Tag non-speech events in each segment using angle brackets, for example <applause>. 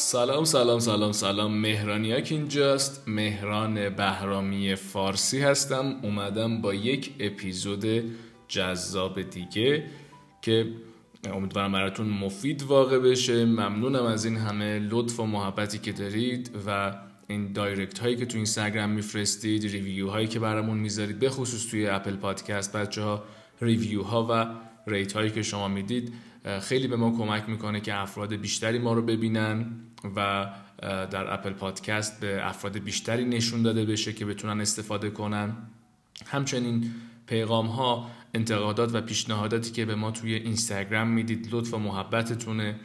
سلام سلام سلام سلام. مهرانیاک اینجاست. مهران بهرامی فارسی هستم. اومدم با یک اپیزود جذاب دیگه که امیدوارم براتون مفید واقع بشه. ممنونم از این همه لطف و محبتی که دارید و این direct هایی که تو اینستاگرام میفرستید review هایی که برامون می‌ذارید به خصوص توی اپل پادکست. بچه ها review ها و rate هایی که شما می‌دید خیلی به ما کمک می‌کنه که افراد بیشتری ما رو ببینن. و در اپل پادکست به افراد بیشتری نشون داده بشه که بتونن استفاده کنن. همچنین پیغام ها انتقادات و پیشنهاداتی که به ما توی اینستاگرام می‌دید لطف و محبتتونه.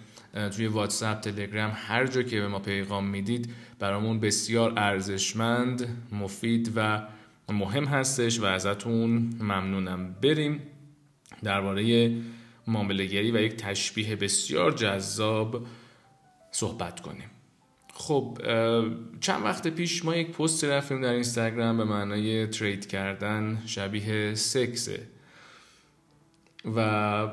توی واتساپ تلگرام هر جا که به ما پیغام می‌دید برامون بسیار ارزشمند مفید و مهم هستش و ازتون ممنونم. بریم درباره معاملهگری و یک تشبیه بسیار جذاب صحبت کنیم. خب چند وقت پیش ما یک پست رفتیم در اینستاگرام به معنای ترید کردن شبیه سکسه. و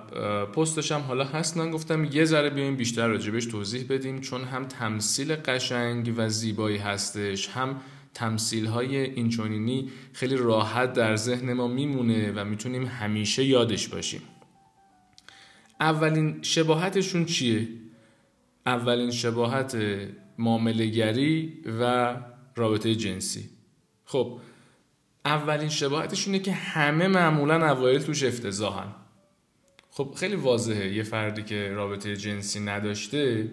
پستش هم حالا هست من گفتم یه ذره بیایم بیشتر راجبش توضیح بدیم چون هم تمثیل قشنگ و زیبایی هستش هم تمثیل های اینچونینی خیلی راحت در ذهن ما میمونه و می‌تونیم همیشه یادش باشیم. اولین شباهتشون چیه؟ اولین شباهت معاملهگری و رابطه جنسی. خب اولین شباهتش اینه که همه معمولا اوایل توش افتضاحن. خب خیلی واضحه. یه فردی که رابطه جنسی نداشته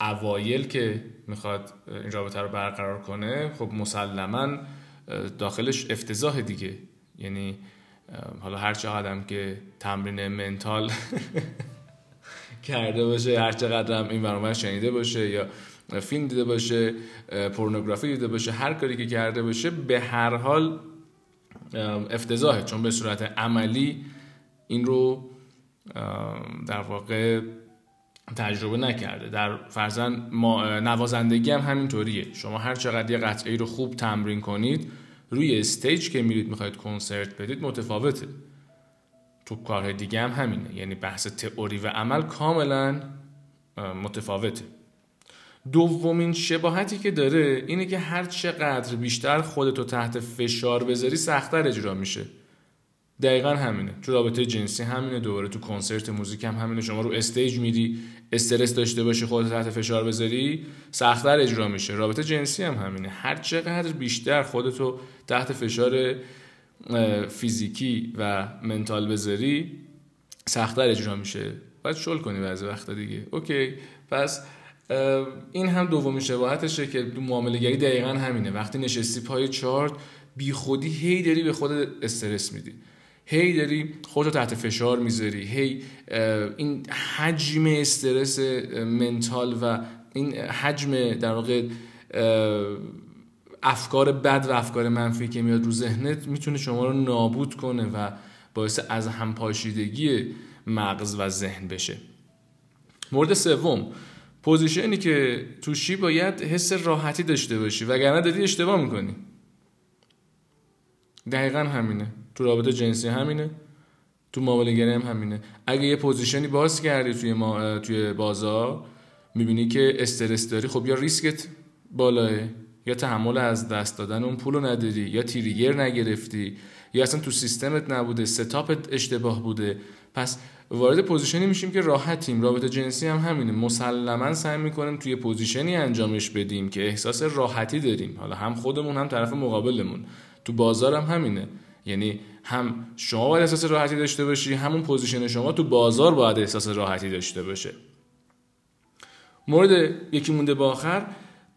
اوایل که می‌خواد این رابطه رو برقرار کنه خب مسلما داخلش افتضاح دیگه. یعنی حالا هر چقدر که تمرین منتال <laughs> کرده باشه هر چقدر این برنامه شنیده باشه یا فیلم دیده باشه پورنوگرافی دیده باشه هر کاری که کرده باشه به هر حال افتضاحه. چون به صورت عملی این رو در واقع تجربه نکرده. در فرزن نوازندگی هم همینطوریه. شما هر چقدر یه قطعه رو خوب تمرین کنید روی stage که میرید می‌خواید کنسرت بدید متفاوته. تو کارهای دیگه هم همینه. یعنی بحث تئوری و عمل کاملا متفاوته. دومین شباهتی که داره اینه که هر چقدر بیشتر خودتو تحت فشار بذاری سختتر اجرا میشه. دقیقا همینه. تو رابطه جنسی همینه دوباره تو کنسرت موزیک هم همینه. شما رو stage میری استرس داشته باشی خودت تحت فشار بذاری سختتر اجرا میشه. رابطه جنسی هم همینه. هر چقدر بیشتر خودتو تحت فشار فیزیکی و منتال بذاری سختتر اجرا میشه. باید شل کنی بعضی وقتا دیگه. اوکی. پس این هم دومین شباهتشه که تو معامله گری دقیقا همینه. وقتی نشستی پای چارت بی خودی هی داری به خود استرس میدی. هی داری خودتو تحت فشار می‌ذاری. هی این حجم استرس منتال و این حجم در واقع افکار بد و افکار منفی که میاد رو ذهنت می‌تونه شما رو نابود کنه و باعث از همپاشیدگی مغز و ذهن بشه. مورد سوم پوزیشنی که توشی باید حس راحتی داشته باشی. وگرنه دادی اشتباه می‌کنی. دقیقا همینه. تو رابطه جنسی همینه. تو معامله هم همینه. اگه یه position ی باز کردی توی, ما... توی بازار می‌بینی که استرس داری خب یا ریسکت بالاه. یا تحمل از دست دادن اون پولو نداری یا trigger نگرفتی یا اصلا تو سیستمت نبوده ستاپت اشتباه بوده. پس وارد position ی میشیم که راحتیم. رابطه جنسی هم همینه. مسلما سعی می‌کنیم توی position ی انجامش بدیم که احساس راحتی داریم. حالا هم خودمون هم طرف مقابلمون. تو بازار هم همینه. یعنی هم شما باید احساس راحتی داشته باشی همون پوزیشن شما تو بازار باید احساس راحتی داشته باشه. مورد یکی مونده با آخر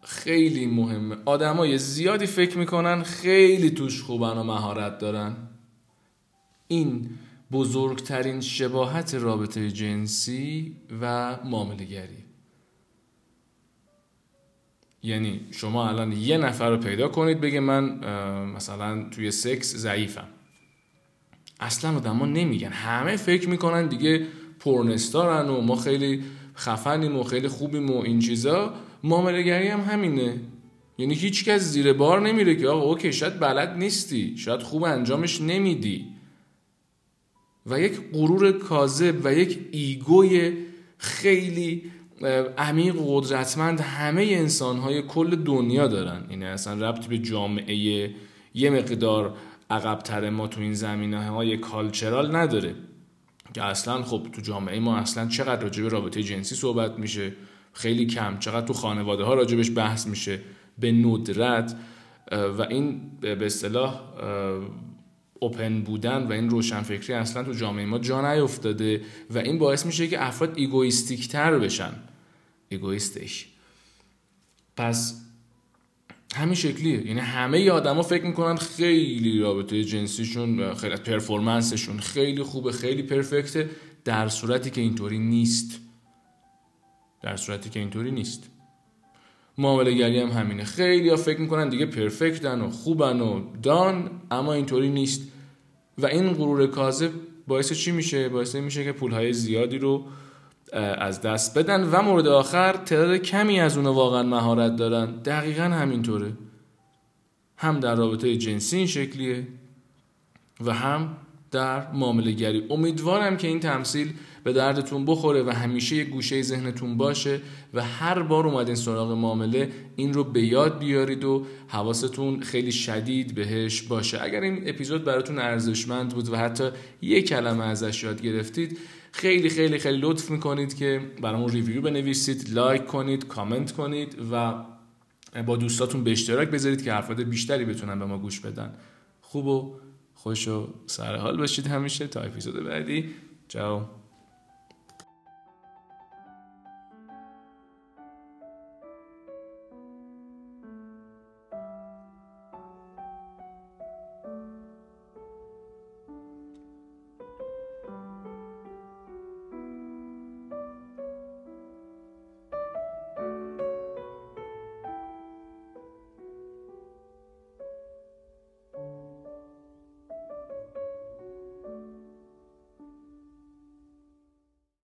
خیلی مهمه. آدمای زیادی فکر می‌کنن خیلی توش خوبن و مهارت دارن. این بزرگترین شباهت رابطه جنسی و معاملگری یعنی شما الان یه نفر رو پیدا کنید بگه من مثلا توی سکس ضعیفم. اصلا آدما نمیگن. همه فکر می‌کنن دیگه porn star ن و ما خیلی خفنیم و خیلی خوبیم و این چیزا. معاملگری هم همینه. یعنی هیچ کس زیر بار نمیره که آقا OK شاید بلد نیستی. شاید خوب انجامش نمیدی. و یک غرور کاذب و یک ego ی خیلی عمیق و قدرتمند همه انسان های کل دنیا دارن. یعنی اصلا ربطی به جامعه یه مقدار عقبتر ما تو این زمینه های کالچرال نداره. که اصلا خب تو جامعه ما اصلا چقدر راجع به رابطه جنسی صحبت میشه؟ خیلی کم. چقدر تو خانواده ها راجبش بحث میشه؟ به ندرت. و این به اصطلاح اوپن بودن و این روشنفکری اصلا تو جامعه ما جا نیفتاده و این باعث میشه که افراد egoistic تر بشن. ایگویستش پس همین شکلیه. یعنی همه آدما فکر می‌کنن خیلی رابطه جنسیشون خیلی performance شون خیلی خوبه خیلی perfect ه در صورتی که اینطوری نیست. در صورتی که اینطوری نیست. معامله گری هم همینه. خیلی ها فکر می‌کنن دیگه perfect ن و خوبن و دان اما اینطوری نیست. و این غرور کاذب باعث چی میشه؟ باعث میشه که پولهای زیادی رو از دست بدن و مورد آخر تعداد کمی از اونها واقعا مهارت دارن. دقیقا همینطوره. هم در رابطه جنسی این شکلیه و هم در معامله گری. امیدوارم که این تمثیل به دردتون بخوره و همیشه یه گوشه ذهنتون باشه و هر بار اومدین سراغ معامله این رو به یاد بیارید و حواستون خیلی شدید بهش باشه. اگر این اپیزود براتون ارزشمند بود و حتی یک کلمه ازش یاد گرفتید خیلی خیلی خیلی لطف می‌کنید که برامون ریویو بنویسید لایک کنید کامنت کنید و با دوستاتون به اشتراک بذارید که افراد بیشتری بتونن به ما گوش بدن. خوب و خوش و سر حال باشید همیشه تا اپیزود بعدی. چاو.